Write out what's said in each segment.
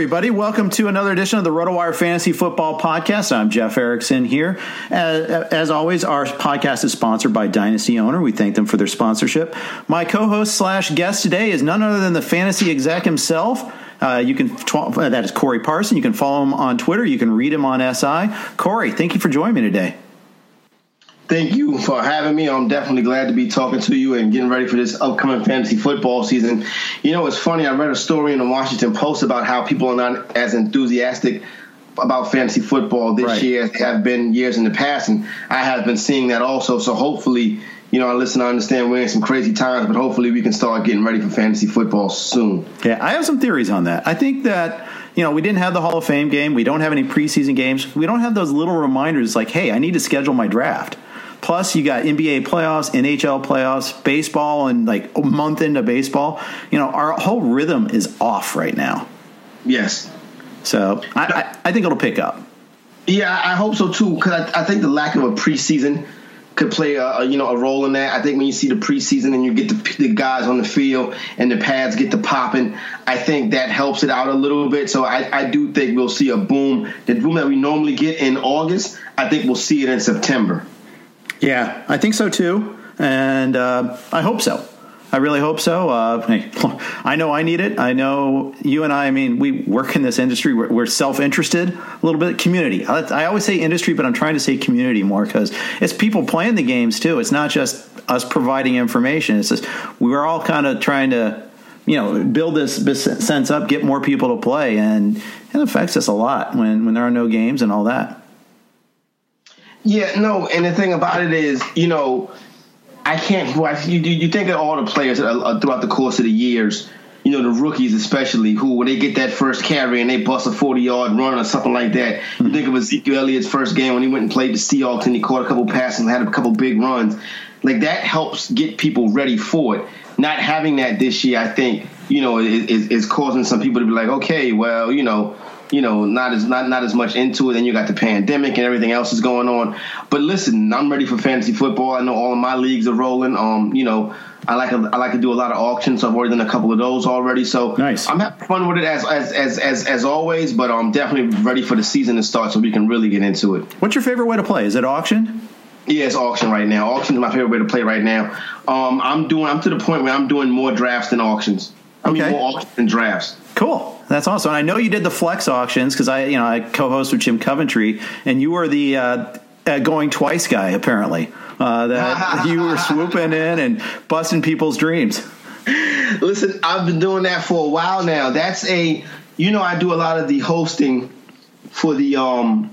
everybody. Welcome to another edition of the RotoWire Fantasy Football Podcast. I'm Jeff Erickson here. As, as, always, our podcast is sponsored by Dynasty Owner. We thank them for their sponsorship. My co-host slash guest today is none other than the fantasy exec himself. Uh, you can that is Corey Parson. You can follow him on Twitter. You can read him on SI. Corey, thank you for joining me today. Thank you for having me. I'm definitely glad to be talking to you and getting ready for this upcoming fantasy football season. You know, it's funny. I read a story in the Washington Post about how people are not as enthusiastic about fantasy football this right. year as they have been years in the past, and I have been seeing that also. So hopefully, you know, I listen. I understand we're in some crazy times, but hopefully, we can start getting ready for fantasy football soon. Yeah, I have some theories on that. I think that you know, we didn't have the Hall of Fame game. We don't have any preseason games. We don't have those little reminders like, hey, I need to schedule my draft. Plus, you got NBA playoffs, NHL playoffs, baseball, and like a month into baseball. You know, our whole rhythm is off right now. Yes. So I, I, I think it'll pick up. Yeah, I hope so too. Because I, I, think the lack of a preseason could play a, a, you know a role in that. I think when you see the preseason and you get the, the guys on the field and the pads get the popping, I think that helps it out a little bit. So I, I do think we'll see a boom. The boom that we normally get in August, I think we'll see it in September. Yeah, I think so too, and uh, I hope so. I really hope so. Uh, I know I need it. I know you and I. I mean, we work in this industry. We're, we're self-interested a little bit. Community. I, I, always say industry, but I'm trying to say community more because it's people playing the games too. It's not just us providing information. It's just we're all kind of trying to, you know, build this, sense up, get more people to play, and it affects us a lot when when there are no games and all that. Yeah, no, and the thing about it is, you know, I can't. You you think of all the players throughout the course of the years. You know, the rookies especially, who when they get that first carry and they bust a forty yard run or something like that. Mm-hmm. You think of Ezekiel Elliott's first game when he went and played the Seahawks and he caught a couple passes and had a couple big runs. Like that helps get people ready for it. Not having that this year, I think, you know, is, is causing some people to be like, okay, well, you know you know, not as not not as much into it. Then you got the pandemic and everything else is going on. But listen, I'm ready for fantasy football. I know all of my leagues are rolling. Um, you know, I like a, I like to do a lot of auctions. So I've already done a couple of those already. So nice. I'm having fun with it as as as as, as always. But I'm definitely ready for the season to start so we can really get into it. What's your favorite way to play? Is it auction? Yeah, it's auction right now. Auction is my favorite way to play right now. Um, I'm doing. I'm to the point where I'm doing more drafts than auctions. I mean, Okay. more auctions than drafts. Cool. That's awesome. And I know you did the flex auctions because I, you know, I co-host with Jim Coventry, and you were the uh, uh, going twice guy apparently. Uh, that you were swooping in and busting people's dreams. Listen, I've been doing that for a while now. That's a, you know, I do a lot of the hosting for the, um,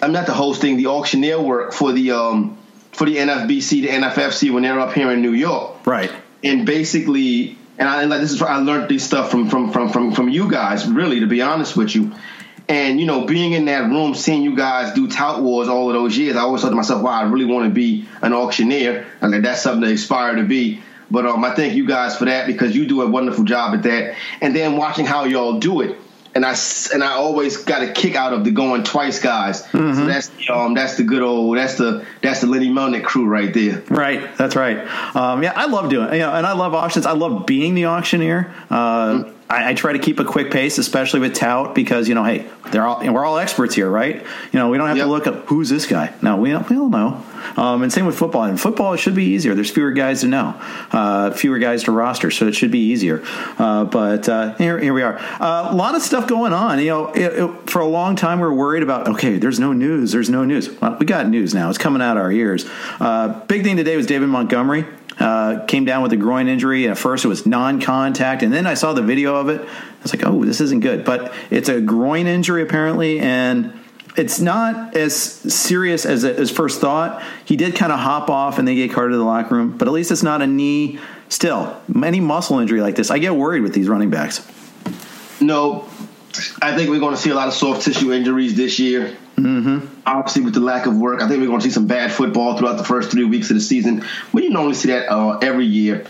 I'm not the hosting, the auctioneer work for the, um, for the NFBC, the NFFC when they're up here in New York. Right. and basically and I like this is I learned this stuff from from from from from you guys really to be honest with you. And you know being in that room seeing you guys do tout wars all of those years I always thought to myself wow I really want to be an auctioneer. And like, that's something to aspire to be. But um I thank you guys for that because you do a wonderful job at that. And then watching how y'all do it and I and I always got a kick out of the going twice guys so that's the, um that's the good old that's the that's the Lenny Melnick crew right there Right, that's right. Um, yeah, I love doing, you know, and I love auctions. I love being the auctioneer. Uh, I, I try to keep a quick pace, especially with tout, because you know, hey, they're all we're all experts here, right? You know, we don't have Yep. to look up who's this guy. No, we don't, we all know. Um, and same with football. And football, it should be easier. There's fewer guys to know, uh, fewer guys to roster, so it should be easier. Uh, but uh, here, here we are. Uh, a lot of stuff going on. You know, it, it, for a long time we are worried about. Okay, there's no news. There's no news. Well, we got news now. It's coming out our ears. Uh, big thing today was David Montgomery. Uh, came down with a groin injury. At first, it was non-contact, and then I saw the video of it. I was like, "Oh, this isn't good." But it's a groin injury apparently, and it's not as serious as as first thought. He did kind of hop off, and they get carted to the locker room. But at least it's not a knee. Still, any muscle injury like this, I get worried with these running backs. No, I think we're going to see a lot of soft tissue injuries this year. Mm-hmm. Obviously, with the lack of work, I think we're going to see some bad football throughout the first three weeks of the season. But you normally see that uh, every year.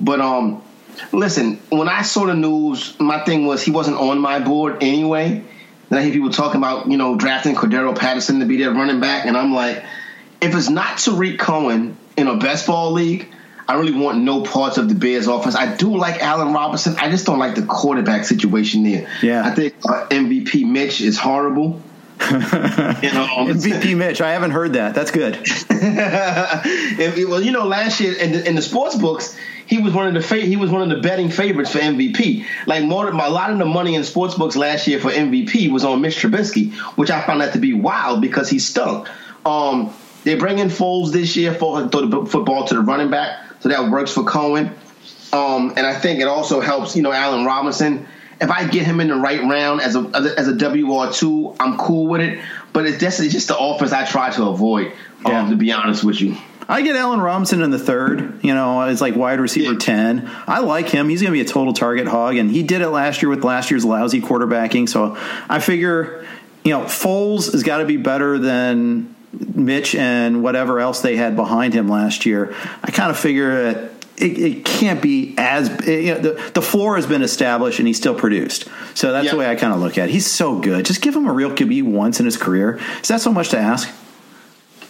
But um, listen, when I saw the news, my thing was he wasn't on my board anyway. Then I hear people talking about you know drafting Cordarrelle Patterson to be their running back, and I'm like, if it's not Tarik Cohen in a best ball league, I really want no parts of the Bears offense. I do like Allen Robinson. I just don't like the quarterback situation there. Yeah. I think uh, MVP Mitch is horrible. you know, MVP Mitch, I haven't heard that. That's good. If- well, you know, last year in the, in the sports books, he was one of the fa- he was one of the betting favorites for MVP. Like more, a lot of the money in sports books last year for MVP was on Mitch Trubisky, which I found that to be wild because he stunk. Um, they bring in Foles this year for throw the football to the running back, so that works for Cohen. Um, and I think it also helps, you know, Allen Robinson. If I get him in the right round as a as a, WR two, I'm cool with it. But it's just, it's just the offense I try to avoid. Um, Yeah. to be honest with you. I get Allen Robinson in the third, you know, as like wide receiver Yeah. 10. I like him. He's going to be a total target hog, and he did it last year with last year's lousy quarterbacking. So I figure, you know, Foles has got to be better than Mitch and whatever else they had behind him last year. I kind of figure that it, it can't be as you know, the, the floor has been established and he's still produced. So that's Yeah. the way I kind of look at it. He's so good. Just give him a real QB once in his career. Is that so much to ask?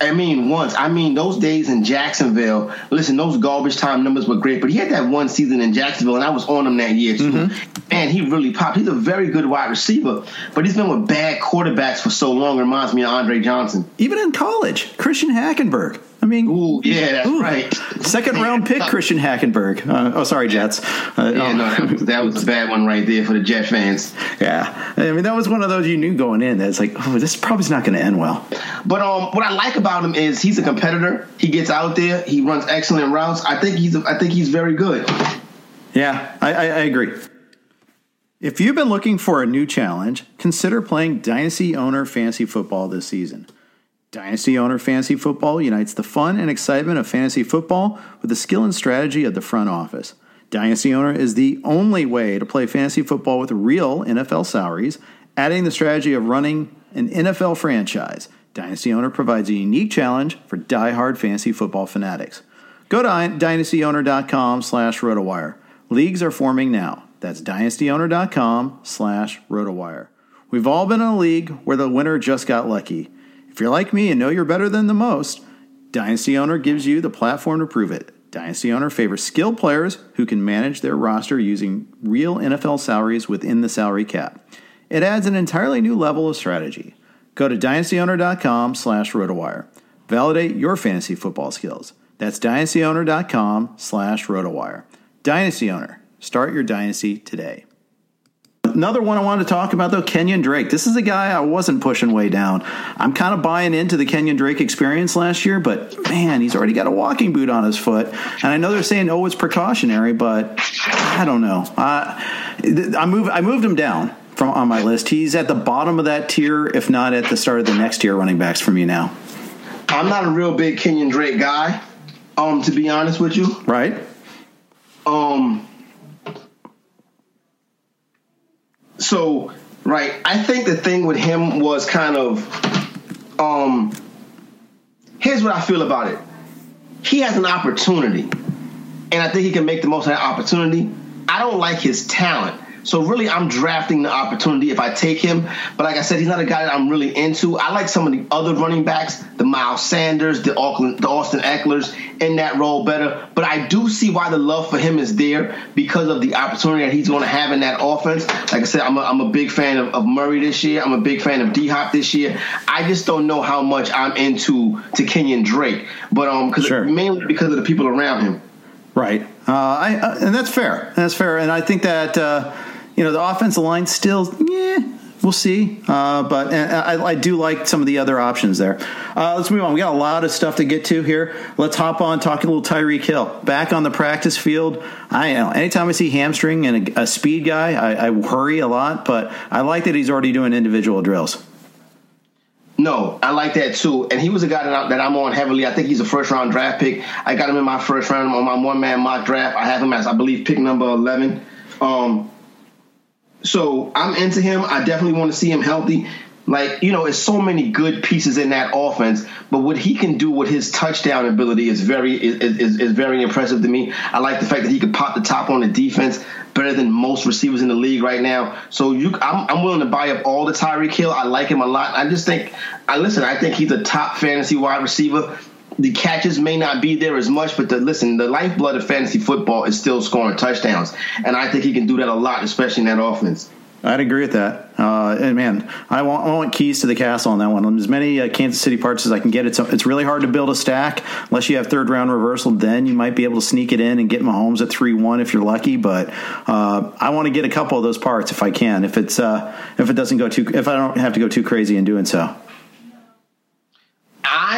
I mean, once. I mean, those days in Jacksonville. Listen, those garbage time numbers were great, but he had that one season in Jacksonville, and I was on him that year too. Mm-hmm. Man, he really popped. He's a very good wide receiver, but he's been with bad quarterbacks for so long. Reminds me of Andre Johnson. Even in college, Christian Hackenberg. I mean, Ooh, yeah, that's Ooh. right. second round pick Christian Hackenberg. Uh, oh, sorry, Jets. Uh, Yeah, oh, no, that was, that was a bad one right there for the Jet fans. yeah. I mean, that was one of those you knew going in. That's like, oh, this probably not going to end well. But um, what I like about him is he's a competitor. He gets out there. He runs excellent routes. I think he's I think he's very good. Yeah, I, I, I agree. If you've been looking for a new challenge, consider playing Dynasty Owner Fantasy Football this season. Dynasty Owner Fantasy Football unites the fun and excitement of fantasy football with the skill and strategy of the front office. Dynasty Owner is the only way to play fantasy football with real NFL salaries, adding the strategy of running an NFL franchise. Dynasty Owner provides a unique challenge for die-hard fantasy football fanatics. Go to dynastyowner.com slash rotowire. Leagues are forming now. That's dynastyowner.com slash rotowire. We've all been in a league where the winner just got lucky. If you're like me and know you're better than the most, Dynasty Owner gives you the platform to prove it. Dynasty Owner favors skilled players who can manage their roster using real NFL salaries within the salary cap. It adds an entirely new level of strategy. Go to dynastyowner.com slash rotowire. Validate your fantasy football skills. That's dynastyowner.com slash rotowire. Dynasty Owner. Start your dynasty today. Another one I wanted to talk about, though, Kenyon Drake. This is a guy I wasn't pushing way down. I'm kind of buying into the Kenyon Drake experience last year, but man, he's already got a walking boot on his foot. And I know they're saying, oh, it's precautionary, but I don't know. I, I, move, I moved him down from on my list. He's at the bottom of that tier, if not at the start of the next tier running backs for me now. I'm not a real big Kenyon Drake guy, um, to be honest with you. Right. Um, so right, I think the thing with him was kind of um here's what I feel about it. He has an opportunity. And I think he can make the most of that opportunity. I don't like his talent. So really, I'm drafting the opportunity if I take him. But like I said, he's not a guy that I'm really into. I like some of the other running backs, the Miles Sanders, the Auckland, the Austin Ekelers, in that role better. But I do see why the love for him is there because of the opportunity that he's going to have in that offense. Like I said, I'm a, I'm a big fan of, of Murray this year. I'm a big fan of D Hop this year. I just don't know how much I'm into to Kenyon Drake, but um, because sure. mainly because of the people around him. Right. Uh, I, uh, and that's fair. That's fair. And I think that. Uh, you know, the offensive line still, yeah, we'll see. Uh, but I, I, do like some of the other options there. Uh, let's move on. We got a lot of stuff to get to here. Let's hop on talking a little Tyreek Hill back on the practice field. I know anytime I see hamstring and a, a speed guy, I, I worry a lot. But I like that he's already doing individual drills. No, I like that too. And he was a guy that, I, that I'm on heavily. I think he's a first round draft pick. I got him in my first round on my one man mock draft. I have him as I believe pick number eleven. Um, so I'm into him. I definitely want to see him healthy. Like, you know, it's so many good pieces in that offense, but what he can do with his touchdown ability is very is, is, is very impressive to me. I like the fact that he could pop the top on the defense better than most receivers in the league right now. So you, I'm, I'm willing to buy up all the Tyreek Hill. I like him a lot. I just think, I listen. I think he's a top fantasy wide receiver the catches may not be there as much, but the listen, the lifeblood of fantasy football is still scoring touchdowns, and I think he can do that a lot, especially in that offense. I'd agree with that. Uh, and man, I want, I want, keys to the castle on that one. As many uh, Kansas City parts as I can get. It's it's really hard to build a stack unless you have third round reversal. Then you might be able to sneak it in and get Mahomes at three one if you're lucky. But uh, I want to get a couple of those parts if I can. If it's uh, if it doesn't go too if I don't have to go too crazy in doing so.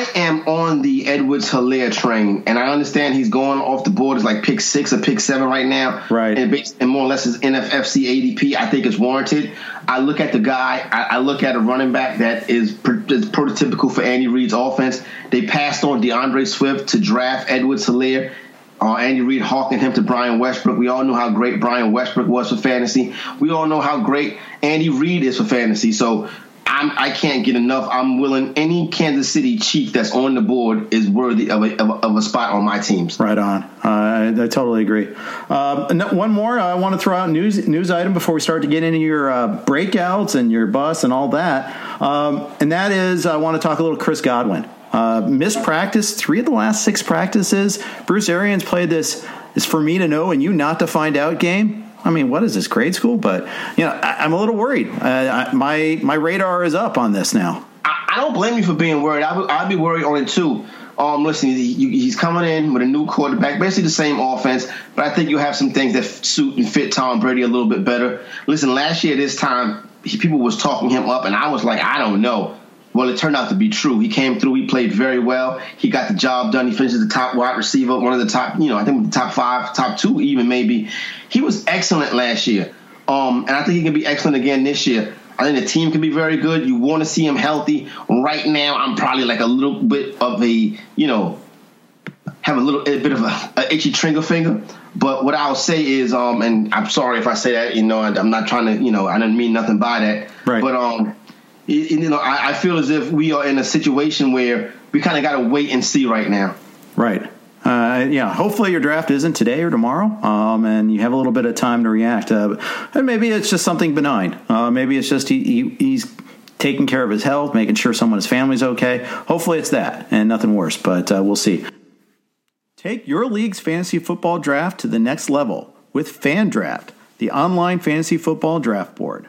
I am on the Edwards Helaire train, and I understand he's going off the board It's like pick six or pick seven right now. Right. And, based, and more or less his NFFC ADP, I think is warranted. I look at the guy, I, I look at a running back that is, is prototypical for Andy Reid's offense. They passed on D'Andre Swift to draft Edwards Helaire. Uh, Andy Reid hawking him to Brian Westbrook. We all know how great Brian Westbrook was for fantasy. We all know how great Andy Reid is for fantasy. So I'm, I can't get enough. I'm willing. Any Kansas City Chief that's on the board is worthy of a, of a, of a spot on my teams. Right on. Uh, I, I, totally agree. Uh, one more. I want to throw out news news item before we start to get into your uh, breakouts and your bus and all that. Um, and that is, I want to talk a little Chris Godwin. Uh, missed practice three of the last six practices. Bruce Arians played this is for me to know and you not to find out game. I mean, what is this grade school? But you know, I, am a little worried. Uh, I, my my radar is up on this now. I, I don't blame you for being worried. I would, I'd be worried on it too. Um, listen, he, he's coming in with a new quarterback, basically the same offense, but I think you have some things that suit and fit Tom Brady a little bit better. Listen, last year this time, he, people was talking him up, and I was like, I don't know. Well, it turned out to be true. He came through. He played very well. He got the job done. He finished the top wide receiver, one of the top, you know, I think the top five, top two, even maybe. He was excellent last year, um, and I think he can be excellent again this year. I think the team can be very good. You want to see him healthy. Right now, I'm probably like a little bit of a, you know, have a little a bit of a, a itchy trigger finger. But what I'll say is, um, and I'm sorry if I say that, you know, I'm not trying to, you know, I didn't mean nothing by that. Right. But um, you know, I, I feel as if we are in a situation where we kind of got to wait and see right now. Right. Uh, yeah, hopefully your draft isn't today or tomorrow, um, and you have a little bit of time to react. Uh, and maybe it's just something benign. Uh, maybe it's just he, he, he's taking care of his health, making sure someone his family's okay. Hopefully it's that and nothing worse, but uh, we'll see. Take your league's fantasy football draft to the next level with FanDraft, the online fantasy football draft board.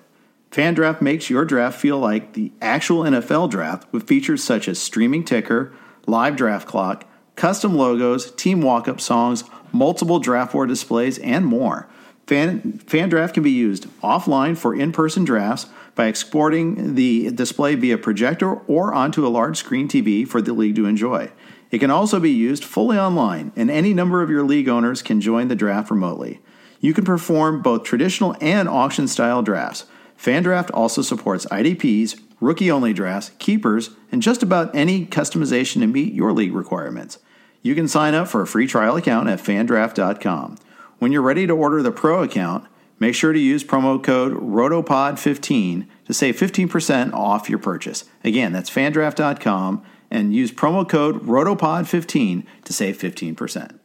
FanDraft makes your draft feel like the actual NFL draft with features such as streaming ticker, live draft clock, custom logos, team walk up songs, multiple draft board displays, and more. Fan, FanDraft can be used offline for in person drafts by exporting the display via projector or onto a large screen TV for the league to enjoy. It can also be used fully online, and any number of your league owners can join the draft remotely. You can perform both traditional and auction style drafts. FanDraft also supports IDPs, rookie only drafts, keepers, and just about any customization to meet your league requirements. You can sign up for a free trial account at fandraft.com. When you're ready to order the pro account, make sure to use promo code ROTOPOD15 to save 15% off your purchase. Again, that's fandraft.com and use promo code ROTOPOD15 to save 15%.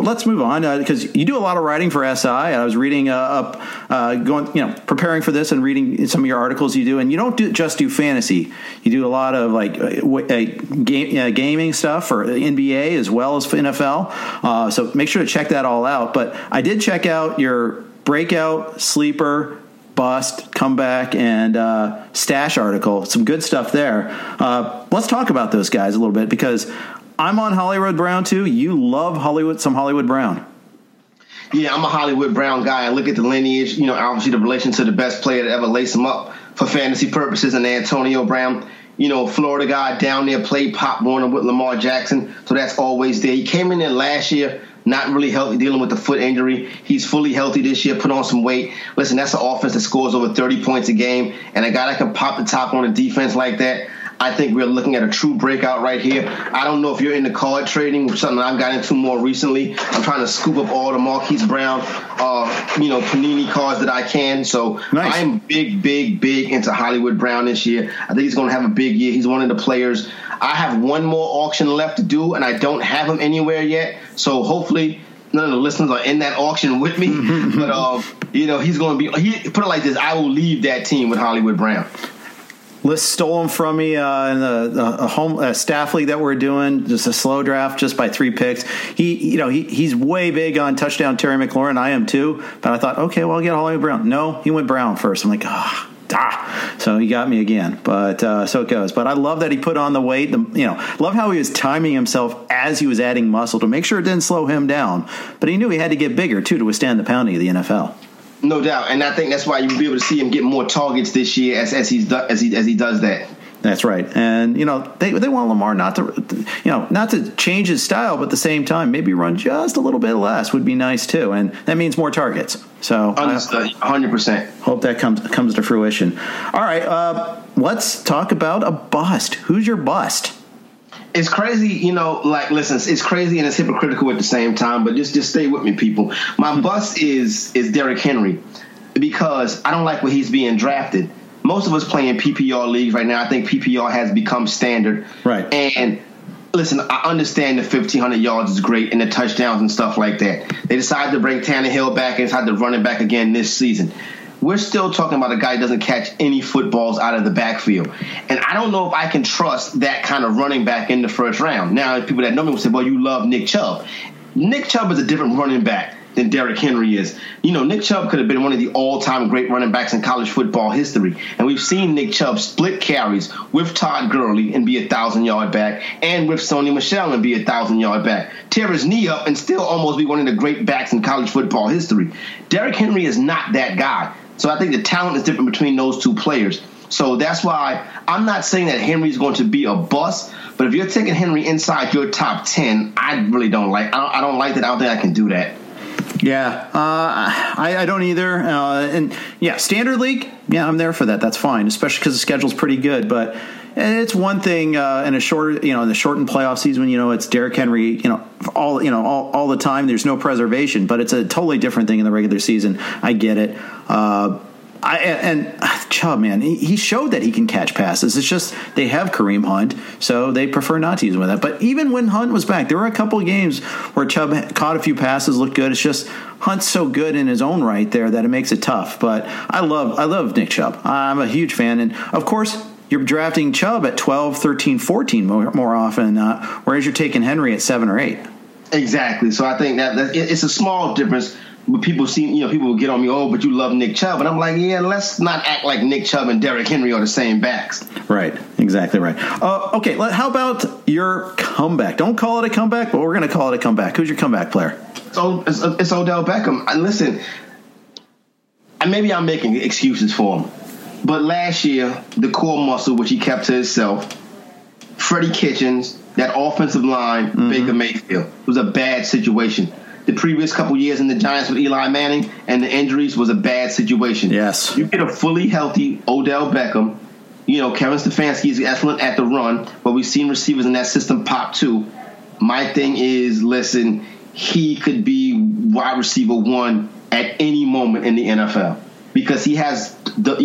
Let's move on because uh, you do a lot of writing for SI. I was reading uh, up, uh, going, you know, preparing for this and reading some of your articles you do, and you don't do, just do fantasy. You do a lot of like uh, uh, game, gaming stuff for NBA as well as NFL. Uh, so make sure to check that all out. But I did check out your breakout sleeper bust, comeback, and uh, stash article. Some good stuff there. Uh, let's talk about those guys a little bit because I'm on Hollywood Brown too. You love Hollywood, some Hollywood Brown. Yeah, I'm a Hollywood Brown guy. I look at the lineage, you know, obviously the relation to the best player to ever lace him up for fantasy purposes, and Antonio Brown. You know, Florida guy down there played Pop Warner with Lamar Jackson, so that's always there. He came in there last year not really healthy, dealing with the foot injury. He's fully healthy this year, put on some weight. Listen, that's an offense that scores over 30 points a game, and a guy that can pop the top on a defense like that. I think we're looking at a true breakout right here. I don't know if you're into card trading, something I've gotten into more recently. I'm trying to scoop up all the Marquise Brown, uh, you know, Panini cards that I can. So nice. I'm big, big, big into Hollywood Brown this year. I think he's going to have a big year. He's one of the players. I have one more auction left to do, and I don't have him anywhere yet. So hopefully none of the listeners are in that auction with me. but um, you know, he's going to be. He put it like this: I will leave that team with Hollywood Brown. Liss stole him from me uh, in the, home uh, staff league that we're doing, just a slow draft, just by three picks. He, you know, he, he's way big on touchdown Terry McLaurin. I am too, but I thought, okay, well, I'll get Hollywood Brown. No, he went Brown first. I'm like, ah. Ah, so he got me again, but uh, so it goes. But I love that he put on the weight. The, you know, love how he was timing himself as he was adding muscle to make sure it didn't slow him down. But he knew he had to get bigger too to withstand the pounding of the NFL. No doubt, and I think that's why you'll be able to see him get more targets this year as as he's as he as he does that. That's right, and you know they they want Lamar not to, you know, not to change his style, but at the same time maybe run just a little bit less would be nice too, and that means more targets. So hundred percent. Hope that comes comes to fruition. All right, uh, let's talk about a bust. Who's your bust? It's crazy, you know. Like, listen, it's crazy and it's hypocritical at the same time. But just, just stay with me, people. My hmm. bust is is Derrick Henry because I don't like where he's being drafted. Most of us playing PPR leagues right now. I think PPR has become standard. Right. And listen, I understand the 1,500 yards is great and the touchdowns and stuff like that. They decided to bring Tannehill back and decided to run it back again this season we're still talking about a guy who doesn't catch any footballs out of the backfield. And I don't know if I can trust that kind of running back in the first round. Now, people that know me will say, well, you love Nick Chubb. Nick Chubb is a different running back than Derrick Henry is. You know, Nick Chubb could have been one of the all-time great running backs in college football history. And we've seen Nick Chubb split carries with Todd Gurley and be a thousand-yard back, and with Sony Michel and be a thousand-yard back. Tear his knee up and still almost be one of the great backs in college football history. Derrick Henry is not that guy. So I think the talent is different between those two players. So that's why I'm not saying that Henry's going to be a bust, but if you're taking Henry inside your top ten, I really don't like. I don't, I don't like that. I don't think I can do that. Yeah, uh, I, I, don't either. Uh, and yeah, standard league, yeah, I'm there for that. That's fine, especially because the schedule's pretty good. But it's one thing uh, in a short, you know, in the shortened playoff season, you know, it's Derrick Henry, you know, all you know, all, all the time. There's no preservation, but it's a totally different thing in the regular season. I get it. Uh, I, and Chubb, man, he showed that he can catch passes. It's just they have Kareem Hunt, so they prefer not to use him with that. But even when Hunt was back, there were a couple of games where Chubb caught a few passes, looked good. It's just Hunt's so good in his own right there that it makes it tough. But I love, I love Nick Chubb. I'm a huge fan, and of course, you're drafting Chubb at 12, 13, 14 more, more often, not, whereas you're taking Henry at seven or eight. Exactly. So I think that, that it's a small difference. But people see, you know, people will get on me, oh, but you love Nick Chubb. And I'm like, yeah, let's not act like Nick Chubb and Derrick Henry are the same backs. Right. Exactly right. Uh, okay. How about your comeback? Don't call it a comeback, but we're going to call it a comeback. Who's your comeback player? So it's, it's Odell Beckham. And listen, and maybe I'm making excuses for him, but last year the core muscle which he kept to himself, Freddie Kitchens, that offensive line, mm-hmm. Baker Mayfield, was a bad situation. The previous couple years in the Giants with Eli Manning and the injuries was a bad situation. Yes, you get a fully healthy Odell Beckham. You know, Kevin Stefanski is excellent at the run, but we've seen receivers in that system pop too. My thing is, listen, he could be wide receiver one at any moment in the NFL because he has the.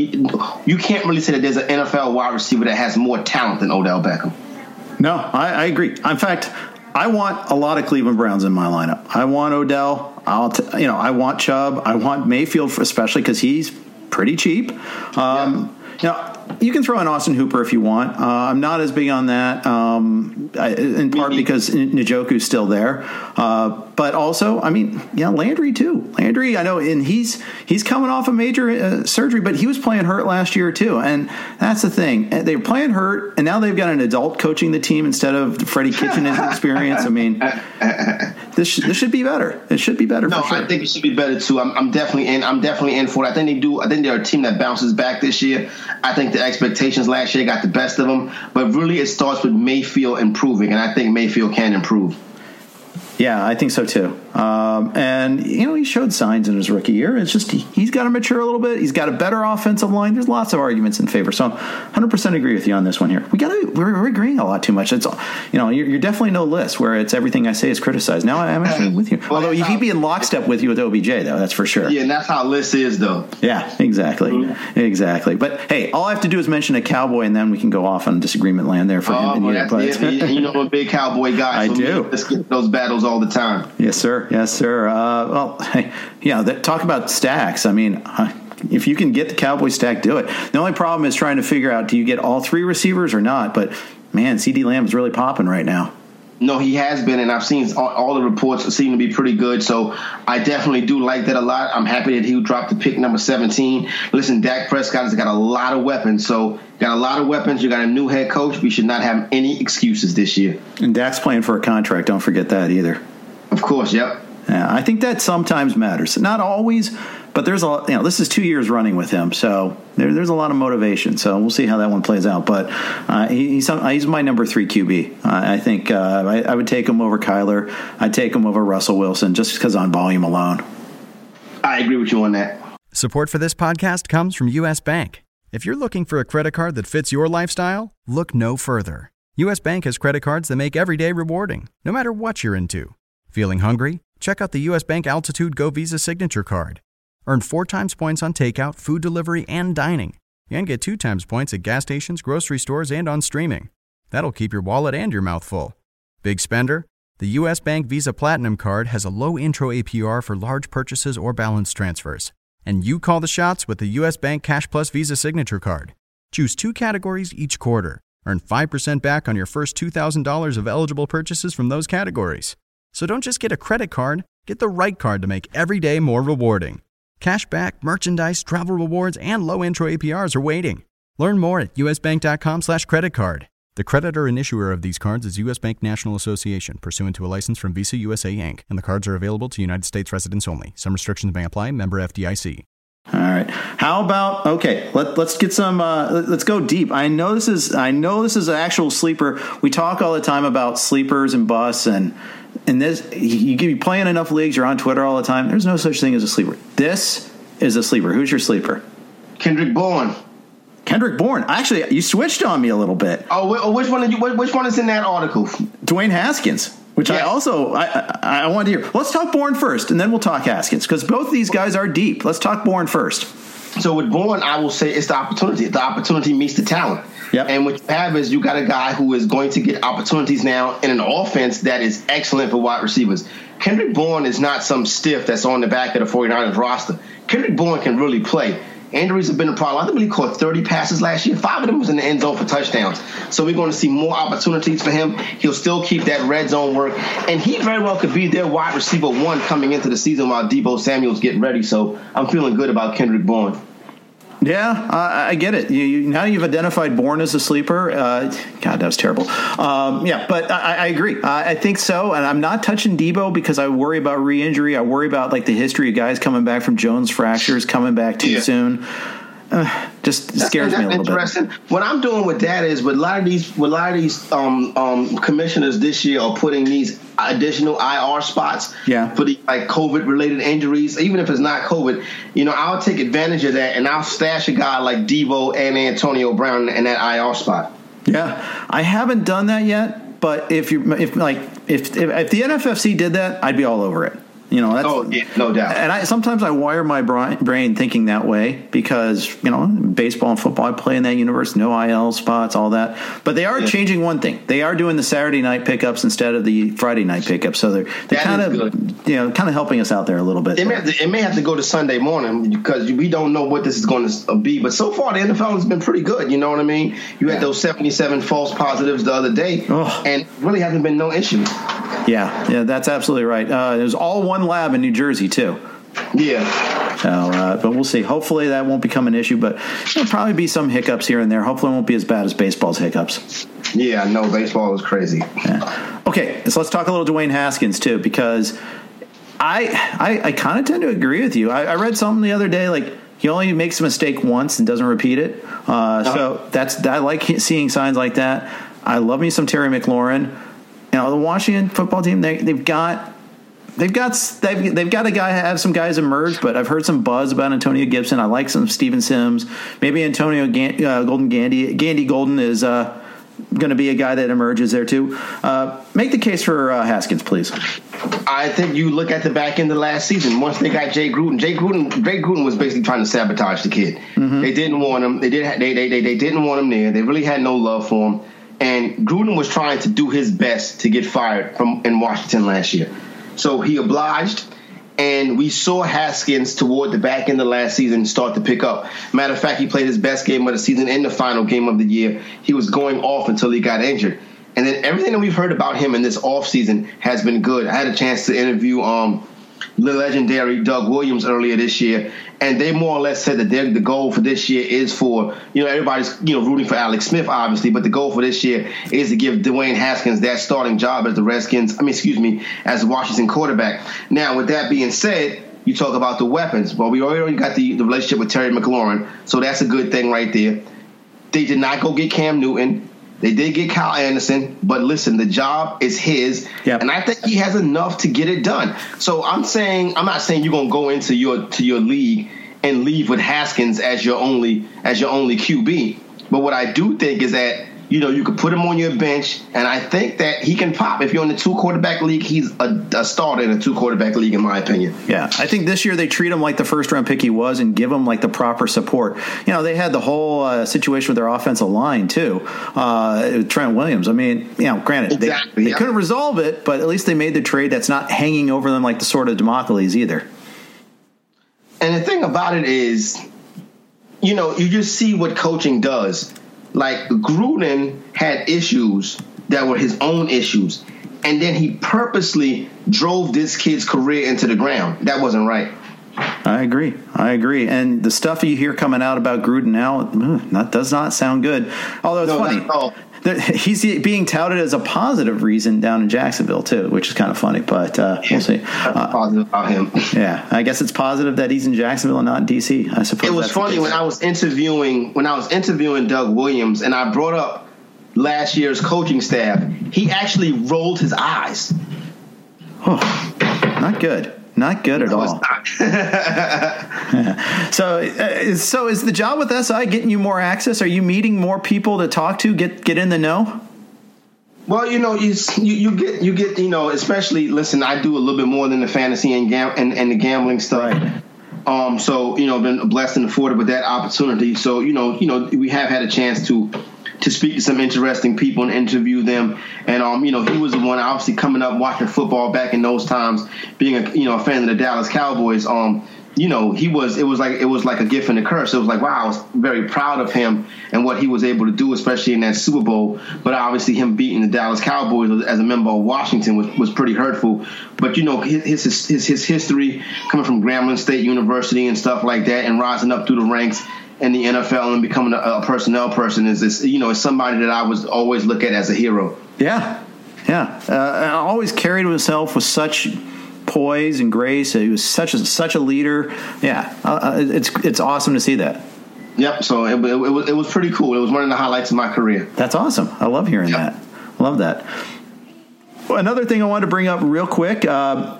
You can't really say that there's an NFL wide receiver that has more talent than Odell Beckham. No, I, I agree. In fact, I want a lot of Cleveland Browns in my lineup. I want Odell. I'll t- you know I want Chubb. I want Mayfield, especially because he's pretty cheap. Um, yeah. Now you can throw in Austin Hooper if you want. Uh, I'm not as big on that, um, in part because Njoku's still there, uh, but also, I mean, yeah, Landry too. Landry, I know, and he's he's coming off a major uh, surgery, but he was playing hurt last year too, and that's the thing. They were playing hurt, and now they've got an adult coaching the team instead of Freddie Kitchen's experience. I mean, this this should be better. It should be better. No, sure. I think it should be better too. I'm, I'm definitely in. I'm definitely in for it. I think they do. I think they're a team that bounces back this year. I think the expectations last year got the best of them, but really it starts with Mayfield improving, and I think Mayfield can improve. Yeah, I think so too. Um, and you know, he showed signs in his rookie year. It's just he, has got to mature a little bit. He's got a better offensive line. There's lots of arguments in favor. So, 100 percent agree with you on this one here. We got to we're, we're, agreeing a lot too much. It's you know you're, you're, definitely no Liss where it's everything I say is criticized. Now I'm actually with you. Although you keep be in lockstep with you with OBJ though, that's for sure. Yeah, and that's how Liss is though. Yeah, exactly, mm-hmm. exactly. But hey, all I have to do is mention a cowboy, and then we can go off on disagreement land there for oh, him. Well, but, you know, I'm a big cowboy guy. I so do. Let's get those battles all the time. Yes, sir. Yes, sir. Uh, well, hey, yeah, that, talk about stacks. I mean, if you can get the Cowboy stack, do it. The only problem is trying to figure out do you get all three receivers or not? But man, CeeDee Lamb is really popping right now. No, he has been, and I've seen all, all, the reports seem to be pretty good. So I definitely do like that a lot. I'm happy that he dropped the pick number 17. Listen, Dak Prescott has got a lot of weapons. So got a lot of weapons. You got a new head coach. We should not have any excuses this year. And Dak's playing for a contract. Don't forget that either. Of course. Yep. Yeah, I think that sometimes matters. Not always, but there's a you know this is two years running with him, so there, there's a lot of motivation. So we'll see how that one plays out. But uh, he, he's he's my number three QB. Uh, I think uh, I, I, would take him over Kyler. I'd take him over Russell Wilson just because on volume alone. I agree with you on that. Support for this podcast comes from U.S. Bank. If you're looking for a credit card that fits your lifestyle, look no further. U.S. Bank has credit cards that make every day rewarding, no matter what you're into. Feeling hungry? check out the U.S. Bank Altitude Go Visa Signature Card. Earn four times points on takeout, food delivery, and dining. And get two times points at gas stations, grocery stores, and on streaming. That'll keep your wallet and your mouth full. Big spender? The U.S. Bank Visa Platinum Card has a low intro APR for large purchases or balance transfers. And you call the shots with the U.S. Bank Cash Plus Visa Signature Card. Choose two categories each quarter. Earn 5% back on your first $2,000 of eligible purchases from those categories. So don't just get a credit card, get the right card to make every day more rewarding. Cashback, merchandise, travel rewards, and low intro APRs are waiting. Learn more at usbank.com slash credit card. The creditor and issuer of these cards is U.S. Bank National Association, pursuant to a license from Visa USA Inc., and the cards are available to United States residents only. Some restrictions may apply. Member FDIC. All right. How about okay? Let, let's get some. Uh, let's go deep. I know this is. I know this is an actual sleeper. We talk all the time about sleepers and busts and and this you be playing enough leagues, you're on Twitter all the time. There's no such thing as a sleeper. This is a sleeper. Who's your sleeper? Kendrick Bourne. Kendrick Bourne. Actually, you switched on me a little bit. Oh, oh which one? did You, which one is in that article? Dwayne Haskins. Which yes. I also I, I, I want to hear. Let's talk Bourne first, and then we'll talk Haskins because both these guys are deep. Let's talk Bourne first. So with Bourne, I will say it's the opportunity. The opportunity meets the talent. Yep. And what you have is you got a guy who is going to get opportunities now in an offense that is excellent for wide receivers. Kendrick Bourne is not some stiff that's on the back of the 49ers roster. Kendrick Bourne can really play. Injuries have been a problem. I think he caught 30 passes last year. Five of them was in the end zone for touchdowns. So we're going to see more opportunities for him. He'll still keep that red zone work. And he very well could be their wide receiver one coming into the season while Deebo Samuel's getting ready. So I'm feeling good about Kendrick Bourne. Yeah, I, I get it. You, you, now you've identified Bourne as a sleeper. Uh, God, that was terrible. Um, yeah, but I, I agree. I, I think so, and I'm not touching Deebo because I worry about re-injury. I worry about like the history of guys coming back from Jones fractures, coming back too Yeah. soon. Uh, just scares That's me a little interesting. bit. What I'm doing with that is, with a lot of these, with a lot of these um, um, commissioners this year are putting these additional IR spots Yeah. for the like COVID related injuries. Even if it's not COVID, you know, I'll take advantage of that and I'll stash a guy like Deebo and Antonio Brown in that IR spot. Yeah, I haven't done that yet, but if you if like if if, if the NFFC did that, I'd be all over it. You know, that's, Oh yeah, no doubt. And I sometimes I wire my brain thinking that way because you know baseball and football I play in that universe, no IL spots, all that. But they are Yeah. changing one thing. They are doing the Saturday night pickups instead of the Friday night pickups. So they're they're That kind of you know kind of helping us out there a little bit. It may, have to, it may have to go to Sunday morning because we don't know what this is going to be. But so far, the NFL has been pretty good. You know what I mean? You had Yeah. those 77 false positives the other day, and really hasn't been no issue. Yeah, yeah, that's absolutely right. Uh, there's all one lab in New Jersey too. Yeah. So, uh, but we'll see. Hopefully that won't become an issue, but there'll probably be some hiccups here and there. Hopefully it won't be as bad as baseball's hiccups. Yeah, no, baseball is crazy. Yeah. Okay, so let's talk a little Dwayne Haskins too, because I I, I kind of tend to agree with you. I, I read something the other day like he only makes a mistake once and doesn't repeat it. Uh, So that's I like seeing signs like that. I love me some Terry McLaurin. You know the Washington football team they they've got. They've got they've, they've got a guy have some guys emerge, but I've heard some buzz about Antonio Gibson. I like some Steven Sims. Maybe Antonio Gan, uh, Golden Gandy Gandy Golden is uh, going to be a guy that emerges there too. Uh, make the case for uh, Haskins, please. I think you look at the back end of last season. Once they got Jay Gruden, Jay Gruden, Jay Gruden was basically trying to sabotage the kid. They didn't want him. They did. They, they they they didn't want him there. They really had no love for him. And Gruden was trying to do his best to get fired from in Washington last year. So he obliged. And we saw Haskins toward the back end of last season start to pick up. Matter of fact, he played his best game of the season in the final game of the year. He was going off until he got injured. And then everything that we've heard about him in this offseason has been good. I had a chance to interview um, the legendary Doug Williams earlier this year, and they more or less said that the goal for this year is for you know everybody's you know rooting for Alex Smith obviously, but the goal for this year is to give Dwayne Haskins that starting job as the Redskins. I mean, excuse me, as Washington quarterback. Now, with that being said. You talk about the weapons. Well, we already got the, the relationship with Terry McLaurin, so that's a good thing right there. They did not go get Cam Newton. They did get Kyle Anderson, but listen, the job is his, Yep. and I think he has enough to get it done. So I'm saying, I'm not saying you're gonna go into your to your league and leave with Haskins as your only as your only QB. But what I do think is that you know you could put him on your bench, and I think that he can pop. If you're in the two quarterback league, he's a, a starter in a two quarterback league, in my opinion. Yeah, I think this year they treat him like the first round pick he was and give him like the proper support. You know, they had the whole uh, situation with their offensive line too. Uh, Trent Williams. I mean, you know, granted they, Exactly, they yeah. couldn't resolve it, but at least they made the trade that's not hanging over them like the sword of Damocles either. And the thing about it is, you know, you just see what coaching does. Like Gruden had issues that were his own issues, and then he purposely drove this kid's career into the ground. That wasn't right. I agree. I agree. And the stuff you hear coming out about Gruden now, mm, that does not sound good. Although it's No, funny. Not at all. There- He's being touted as a positive reason down in Jacksonville too, which is kind of funny. But uh, we'll see. Uh, positive about him. yeah, I guess it's positive that he's in Jacksonville and not in DC. I suppose It was funny when I was interviewing when I was interviewing Doug Williams, and I brought up last year's coaching staff. He actually rolled his eyes. Oh, not good. Not good at No, it's all. So, uh, so is the job with SI getting you more access? Are you meeting more people to talk to? Get get in the know. Well, you know, you, you you get you get you know, especially listen. I do a little bit more than the fantasy and gam- and, and the gambling stuff. Right. Um, so you know, been blessed and afforded with that opportunity. So you know, you know, we have had a chance to to speak to some interesting people and interview them. And um, you know, he was the one obviously coming up watching football back in those times, being a you know a fan of the Dallas Cowboys. Um, you know, he was it was like it was like a gift and a curse. It was like, wow, I was very proud of him and what he was able to do, especially in that Super Bowl. But obviously, him beating the Dallas Cowboys as a member of Washington was, was pretty hurtful. But you know, his, his his his history coming from Grambling State University and stuff like that, and rising up through the ranks in the NFL and becoming a, a personnel person is this, you know, is somebody that I was always look at as a hero. Yeah, yeah. Uh, always carried himself with such poise and grace. He was such a such a leader. Yeah, uh, uh it's it's awesome to see that. Yep. So it, it, it, was, it was pretty cool. It was one of the highlights of my career. That's awesome. I love hearing yep. that. Love that. Another thing I wanted to bring up real quick. Uh,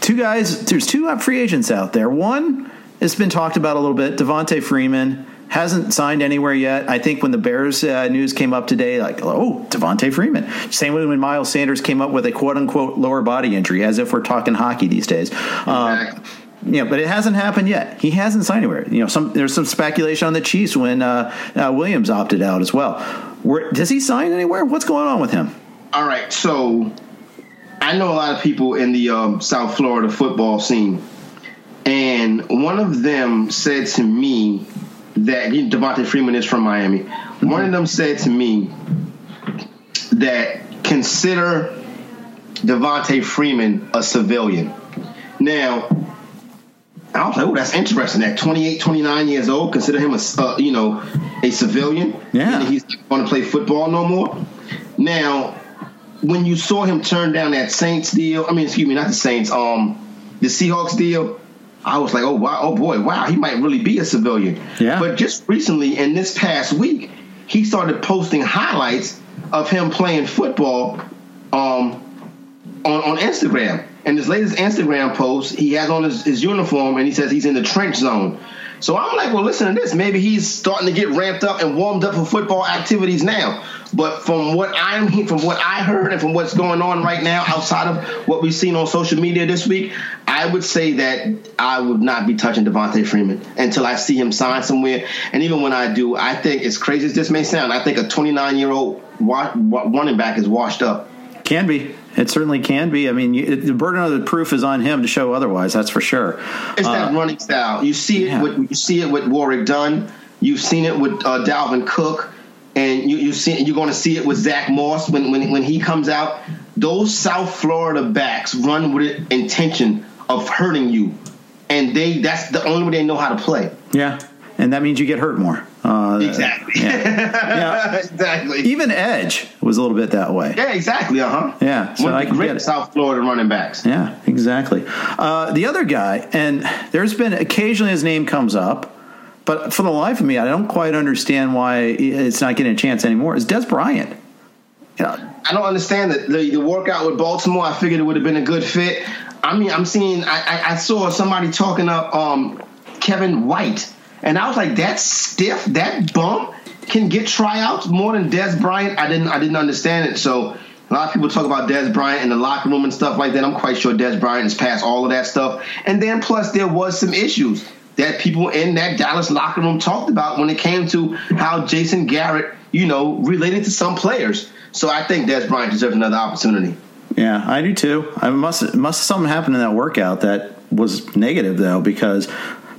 two guys. There's two free agents out there. One has been talked about a little bit. Devonta Freeman hasn't signed anywhere yet. I think when the Bears uh, news came up today, like, oh, Devonta Freeman. Same way when Miles Sanders came up with a quote unquote lower body injury, as if we're talking hockey these days. Um, yeah, but it hasn't happened yet. He hasn't signed anywhere. You know, some there's some speculation on the Chiefs when uh, uh, Williams opted out as well. Where, does he sign anywhere? What's going on with him? All right, so I know a lot of people in the um, South Florida football scene, and one of them said to me that Devonta Freeman is from Miami. Mm-hmm. One of them said to me that consider Devonta Freeman a civilian. Now, I was like, oh, that's interesting. At 28, 29 years old, consider him a, uh, you know, a civilian. Yeah. he's going to play football no more. Now, when you saw him turn down that Saints deal, I mean, excuse me, not the Saints, um, the Seahawks deal, I was like, oh wow, oh boy, wow, he might really be a civilian. Yeah. But just recently, in this past week, he started posting highlights of him playing football um, on on Instagram. And his latest Instagram post, he has on his, his uniform and he says he's in the trench zone. So I'm like, well, listen to this. Maybe he's starting to get ramped up and warmed up for football activities now. But from what I'm from what I heard and from what's going on right now, outside of what we've seen on social media this week, I would say that I would not be touching Devonta Freeman until I see him sign somewhere. And even when I do, I think as crazy as this may sound, I think a 29 year old running back is washed up. Can be. It certainly can be. I mean, you, the burden of the proof is on him to show otherwise. That's for sure. It's uh, that running style. You see it. Yeah. With, you see it with Warrick Dunn. You've seen it with uh, Dalvin Cook and you you see you're going to see it with Zach Moss when when when he comes out. Those South Florida backs run with the intention of hurting you, and they that's the only way they know how to play. Yeah, and that means you get hurt more. Uh, exactly. Yeah. yeah. exactly. Even Edge was a little bit that way. Yeah, exactly. Uh huh. Yeah. So One of the great South Florida running backs. Yeah, exactly. Uh, the other guy, and there's been occasionally his name comes up. But for the life of me, I don't quite understand why it's not getting a chance anymore. Is Dez Bryant? Yeah. I don't understand that the, the workout with Baltimore. I figured it would have been a good fit. I mean, I'm seeing. I, I, I saw somebody talking up um, Kevin White, and I was like, that stiff, that bump can get tryouts more than Dez Bryant. I didn't. I didn't understand it. So a lot of people talk about Dez Bryant in the locker room and stuff like that. I'm quite sure Dez Bryant has passed all of that stuff. And then plus there was some issues that people in that Dallas locker room talked about when it came to how Jason Garrett, you know, related to some players. So I think Dez Bryant deserves another opportunity. Yeah, I do too. I must must something happen in that workout that was negative though because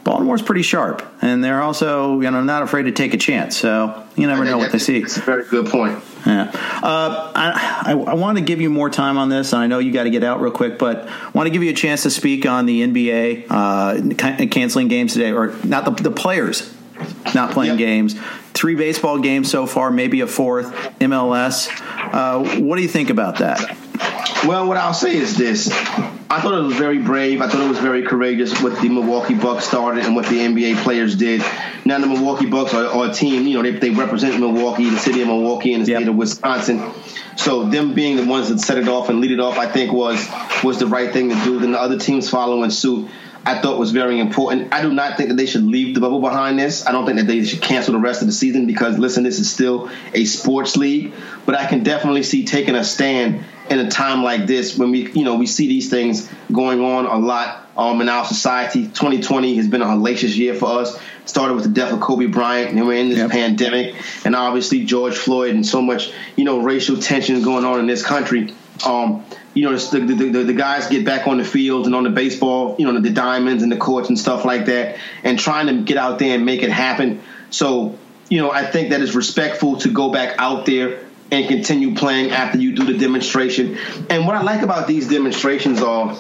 Baltimore's pretty sharp, and they're also you know not afraid to take a chance. So you never know what they see. That's a very good point. Yeah, uh, I, I, I, want to give you more time on this, and I know you got to get out real quick, but I want to give you a chance to speak on the NBA uh, canceling games today, or not the, the players not playing yep. games. Three baseball games so far, maybe a fourth. MLS. Uh, what do you think about that? Well, what I'll say is this. I thought it was very brave. I thought it was very courageous what the Milwaukee Bucks started and what the NBA players did. Now the Milwaukee Bucks are, are a team, you know, they, they represent Milwaukee, the city of Milwaukee, and the yep. state of Wisconsin. So them being the ones that set it off and lead it off, I think was was the right thing to do. Then the other teams following suit. I thought was very important. I do not think that they should leave the bubble behind this. I don't think that they should cancel the rest of the season because listen, this is still a sports league. But I can definitely see taking a stand in a time like this when we, you know, we see these things going on a lot um, in our society. 2020 has been a hellacious year for us. Started with the death of Kobe Bryant, and we're in this yep. pandemic, and obviously George Floyd, and so much, you know, racial tension going on in this country. Um, you know, the, the, the, the, guys get back on the field and on the baseball, you know, the diamonds and the courts and stuff like that, and trying to get out there and make it happen. So, you know, I think that it's respectful to go back out there and continue playing after you do the demonstration. And what I like about these demonstrations are,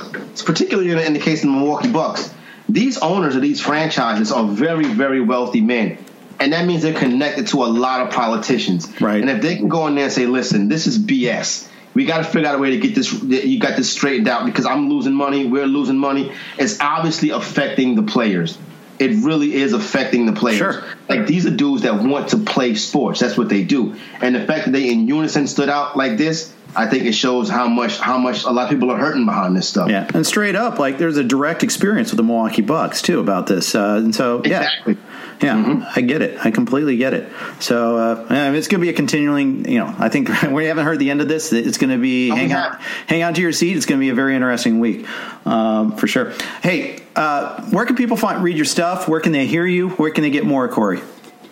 particularly in the case of the Milwaukee Bucks, these owners of these franchises are very, very wealthy men. And that means they're connected to a lot of politicians. Right. And if they can go in there and say, listen, this is BS. We got to figure out a way to get this. You got this straightened out because I'm losing money. We're losing money. It's obviously affecting the players it really is affecting the players. Sure. Like these are dudes that want to play sports. That's what they do. And the fact that they in unison stood out like this, I think it shows how much how much a lot of people are hurting behind this stuff. Yeah, and straight up, like there's a direct experience with the Milwaukee Bucks too about this, uh, and so yeah, exactly. Yeah, mm-hmm. I get it. I completely get it. So uh, it's going to be a continuing. You know, I think we haven't heard the end of this. It's going to be oh, hang out, hang on to your seat. It's going to be a very interesting week um, for sure. Hey, uh, where can people find read your stuff? Where can they hear you? Where can they get more, Corey?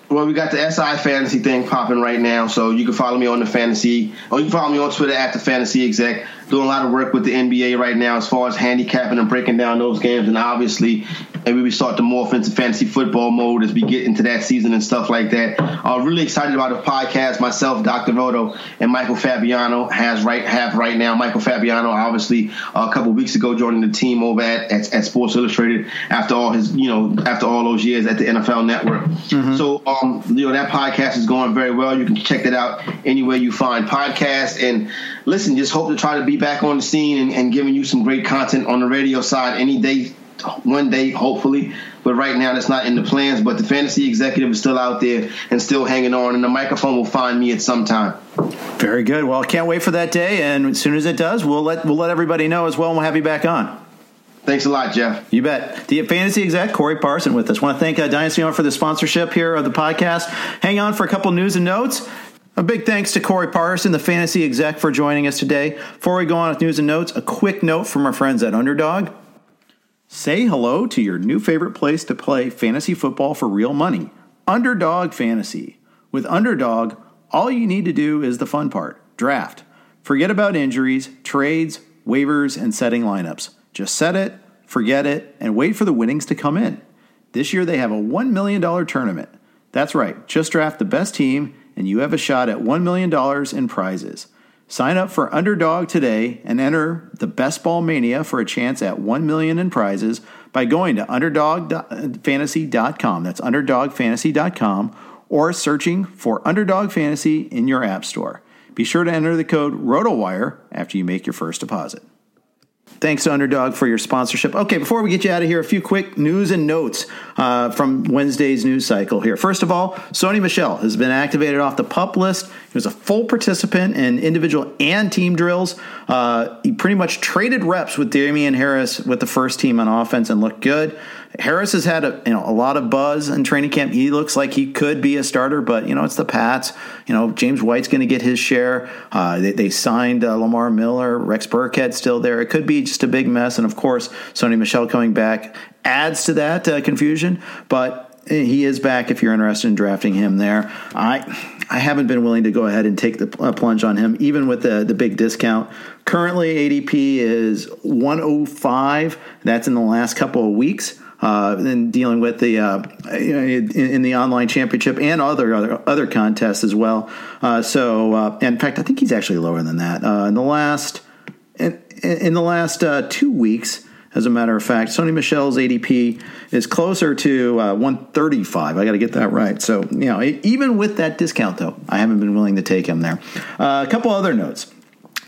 Well, we got the SI fantasy thing popping right now, so you can follow me on the fantasy, or you can follow me on Twitter at the fantasy exec. Doing a lot of work with the NBA right now as far as handicapping and breaking down those games, and obviously, maybe we start to morph into fantasy football mode as we get into that season and stuff like that. I'm really excited about the podcast. Myself, Dr. Roto, and Michael Fabiano has right have right now. Michael Fabiano, obviously, a couple weeks ago joining the team over at, at, at Sports Illustrated after all his you know after all those years at the NFL Network. Mm-hmm. So. Um, um, you know that podcast is going very well. You can check that out anywhere you find podcasts. And listen, just hope to try to be back on the scene and, and giving you some great content on the radio side any day, one day, hopefully. But right now, that's not in the plans. But the fantasy executive is still out there and still hanging on, and the microphone will find me at some time. Very good. Well, I can't wait for that day. And as soon as it does, we'll let we'll let everybody know as well, and we'll have you back on. Thanks a lot, Jeff. You bet. The fantasy exec, Corey Parson, with us. want to thank uh, Dynasty Owner for the sponsorship here of the podcast. Hang on for a couple news and notes. A big thanks to Corey Parson, the fantasy exec, for joining us today. Before we go on with news and notes, a quick note from our friends at Underdog. Say hello to your new favorite place to play fantasy football for real money Underdog Fantasy. With Underdog, all you need to do is the fun part draft. Forget about injuries, trades, waivers, and setting lineups. Just set it, forget it, and wait for the winnings to come in. This year they have a $1 million tournament. That's right, just draft the best team, and you have a shot at $1 million in prizes. Sign up for Underdog today and enter the Best Ball Mania for a chance at 1 million in prizes by going to underdogfantasy.com. That's underdogfantasy.com or searching for Underdog Fantasy in your app store. Be sure to enter the code ROTOWIRE after you make your first deposit. Thanks Underdog for your sponsorship. Okay, before we get you out of here, a few quick news and notes uh, from Wednesday's news cycle here. First of all, Sony Michel has been activated off the pup list. He was a full participant in individual and team drills. Uh, he pretty much traded reps with Damien Harris with the first team on offense and looked good. Harris has had a, you know a lot of buzz in training camp. He looks like he could be a starter, but you know it's the Pats. You know James White's going to get his share. Uh, they, they, signed uh, Lamar Miller, Rex Burkhead still there. It could be just a big mess, and of course Sony Michel coming back adds to that uh, confusion. But he is back if you're interested in drafting him there. I I haven't been willing to go ahead and take the uh, plunge on him, even with the the big discount. Currently, ADP is 105. That's in the last couple of weeks uh, and dealing with the uh, in, in, the online championship and other other, other contests as well. Uh, so, uh, in fact, I think he's actually lower than that. Uh, in the last in, in the last uh, two weeks, as a matter of fact, Sony Michel's ADP is closer to 135. I got to get that right. So, you know, even with that discount, though, I haven't been willing to take him there. a couple other notes.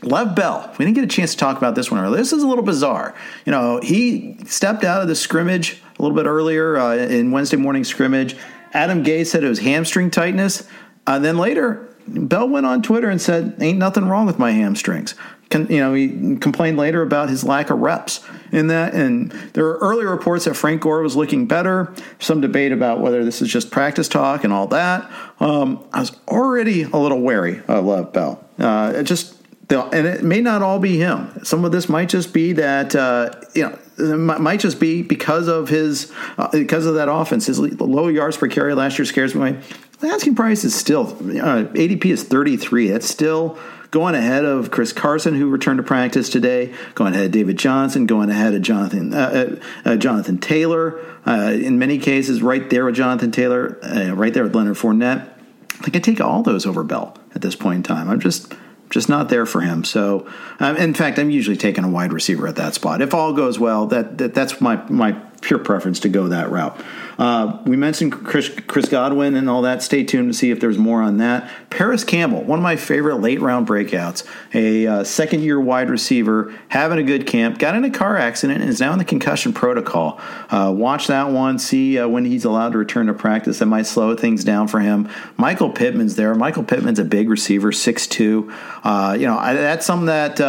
Lev Bell, we didn't get a chance to talk about this one earlier. This is a little bizarre. You know, he stepped out of the scrimmage a little bit earlier uh, in Wednesday morning scrimmage. Adam Gase said it was hamstring tightness. Uh, then later, Bell went on Twitter and said, "Ain't nothing wrong with my hamstrings." Con, you know, he complained later about his lack of reps in that. And there were earlier reports that Frank Gore was looking better. Some debate about whether this is just practice talk and all that. Um, I was already a little wary of Lev Bell. Uh, it just and it may not all be him. Some of this might just be that uh, you know might just be because of his uh, because of that offense. His low yards per carry last year scares me. The asking price is still uh, ADP is thirty three. That's still going ahead of Chris Carson, who returned to practice today, going ahead of David Johnson, going ahead of Jonathan uh, uh, uh Jonathan Taylor. Uh, in many cases, right there with Jonathan Taylor, right there with Leonard Fournette. I think I take all those over Bell at this point in time. I'm just just not there for him. So, um, in fact, I'm usually taking a wide receiver at that spot. If all goes well, that, that that's my my pure preference to go that route. Uh, we mentioned Chris, Chris, Godwin and all that. Stay tuned to see if there's more on that. Parris Campbell, one of my favorite late round breakouts, a uh, second year wide receiver, having a good camp, got in a car accident and is now in the concussion protocol. Uh, watch that one, see uh, when he's allowed to return to practice. That might slow things down for him. Michael Pittman's there. Michael Pittman's a big receiver, 6'2. Uh, you know, I, that's something that,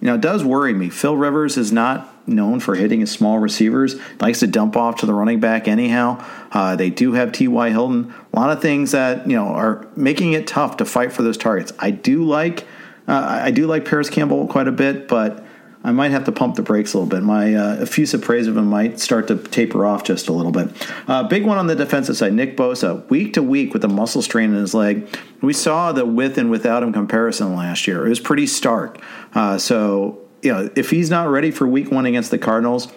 you know, does worry me. Phil Rivers is not known for hitting his small receivers. Likes to dump off to the running back anyhow. Uh, they do have T.Y. Hilton. A lot of things that you know are making it tough to fight for those targets. I do like uh, I do like Parris Campbell quite a bit, but I might have to pump the brakes a little bit. My uh, effusive praise of him might start to taper off just a little bit. Uh, big one on the defensive side, Nick Bosa, week to week with a muscle strain in his leg. We saw the with and without him comparison last year. It was pretty stark. Uh, so you know, if he's not ready for week one against the Cardinals,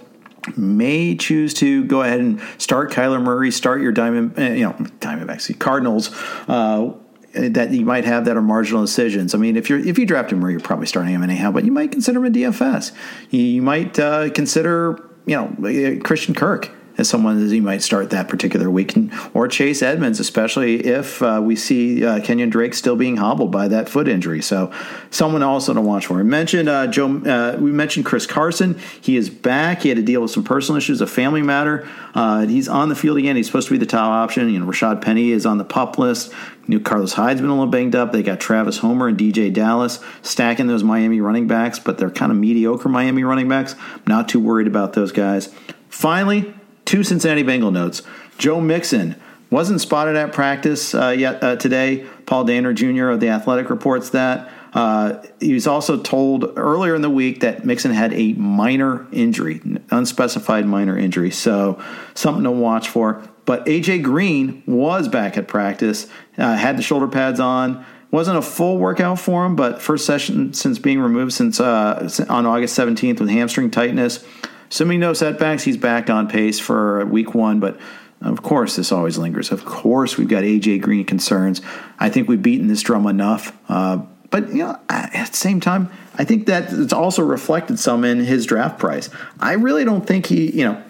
may choose to go ahead and start Kyler Murray, start your Diamond, eh, you know, Diamondbacks, Cardinals. Uh, that you might have that are marginal decisions. I mean, if you're if you draft him, you're probably starting him anyhow, but you might consider him a DFS. You, might uh, consider you know Christian Kirk as someone that he might start that particular week, or Chase Edmonds, especially if uh, we see uh, Kenyan Drake still being hobbled by that foot injury. So, someone also to watch for. We mentioned uh, Joe. Uh, we mentioned Chris Carson. He is back. He had to deal with some personal issues, a family matter. Uh, he's on the field again. He's supposed to be the top option. You know, Rashaad Penny is on the pup list. New Carlos Hyde's been a little banged up. They got Travis Homer and DeeJay Dallas stacking those Miami running backs, but they're kind of mediocre Miami running backs. Not too worried about those guys. Finally, Two Cincinnati Bengal notes. Joe Mixon wasn't spotted at practice uh, yet uh, today. Paul Dehner Jr. of The Athletic reports that. Uh, he was also told earlier in the week that Mixon had a minor injury, unspecified minor injury. So something to watch for. But AJ Green was back at practice, uh, had the shoulder pads on. Wasn't a full workout for him, but first session since being removed since uh, on August 17th with hamstring tightness. Assuming no setbacks, he's back on pace for week one, but of course, this always lingers. Of course, we've got AJ Green concerns. I think we've beaten this drum enough. Uh, but you know, at the same time, I think that it's also reflected some in his draft price. I really don't think he, you know,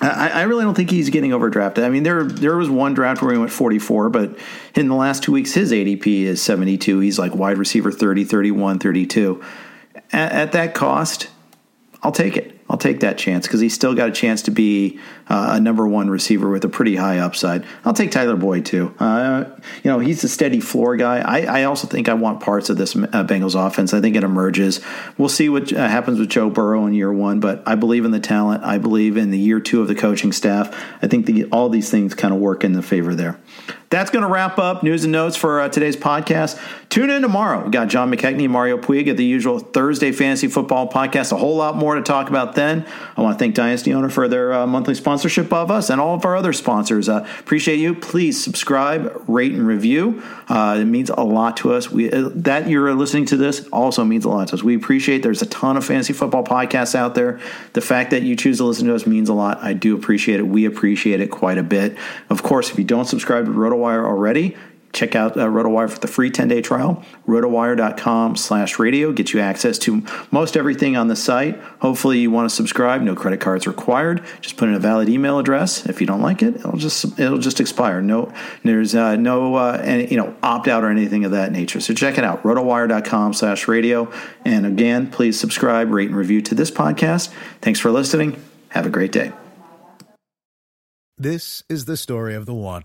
I, I, really don't think he's getting overdrafted. I mean, there there was one draft where he went 44, but in the last two weeks, his ADP is 72. He's like wide receiver 30, 31, 32. At, at that cost, I'll take it. I'll take that chance because he's still got a chance to be uh, a number one receiver with a pretty high upside. I'll take Tyler Boyd too. Uh, you know, he's a steady floor guy. I, I also think I want parts of this uh, Bengals offense. I think it emerges. We'll see what uh, happens with Joe Burrow in year one, but I believe in the talent. I believe in the year two of the coaching staff. I think the, all these things kind of work in the favor there. That's going to wrap up news and notes for uh, today's podcast. Tune in tomorrow. We got John McKechnie, Mario Puig at the usual Thursday Fantasy Football Podcast. A whole lot more to talk about then. I want to thank Dynasty Owner for their uh, monthly sponsorship of us and all of our other sponsors. Uh, appreciate you. Please subscribe, rate, and review. Uh, it means a lot to us. We uh, that you're listening to this also means a lot to us. We appreciate. There's a ton of fantasy football podcasts out there. The fact that you choose to listen to us means a lot. I do appreciate it. We appreciate it quite a bit. Of course, if you don't subscribe to RotoWire already, check out uh, RotoWire for the free 10-day trial. RotoWire.com slash radio gets you access to most everything on the site. Hopefully you want to subscribe. No credit cards required. Just put in a valid email address. If you don't like it, it'll just it'll just expire. No, there's uh, no uh, any, you know opt out or anything of that nature. So check it out. RotoWire.com slash radio. And again, please subscribe, rate, and review to this podcast. Thanks for listening. Have a great day. This is the story of the one.